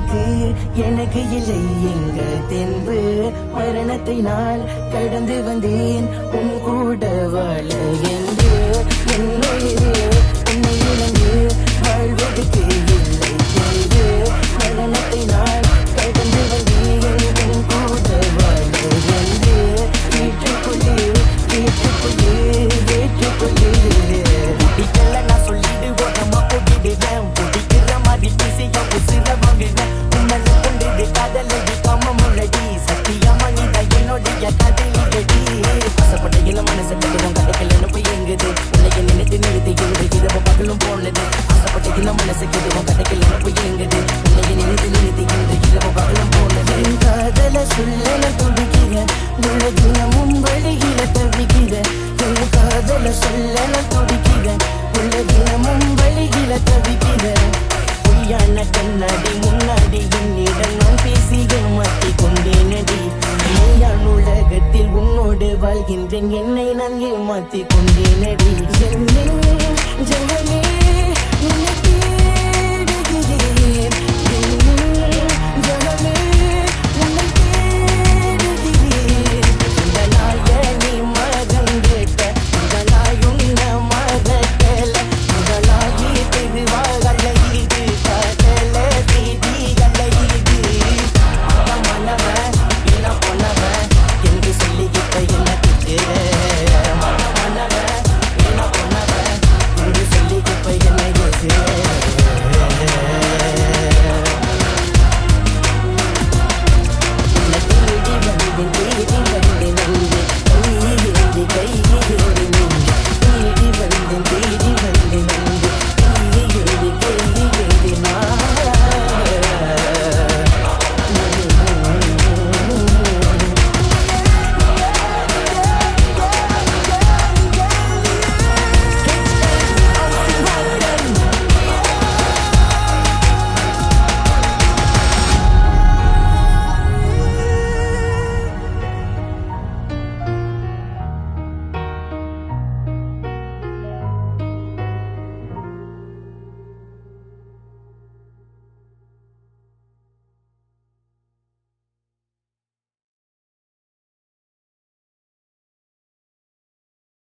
எனக்கு எனக்கு இல்லை எங்க தென்பு மரணத்தை நான் கடந்து வந்தேன் உன் கூட வாழ என்று என்னுடைய வாழ்கின்றேன் என்னை நான் ஏமாத்திக் கொண்டேனடி ஜெல்லி ஜெல்லி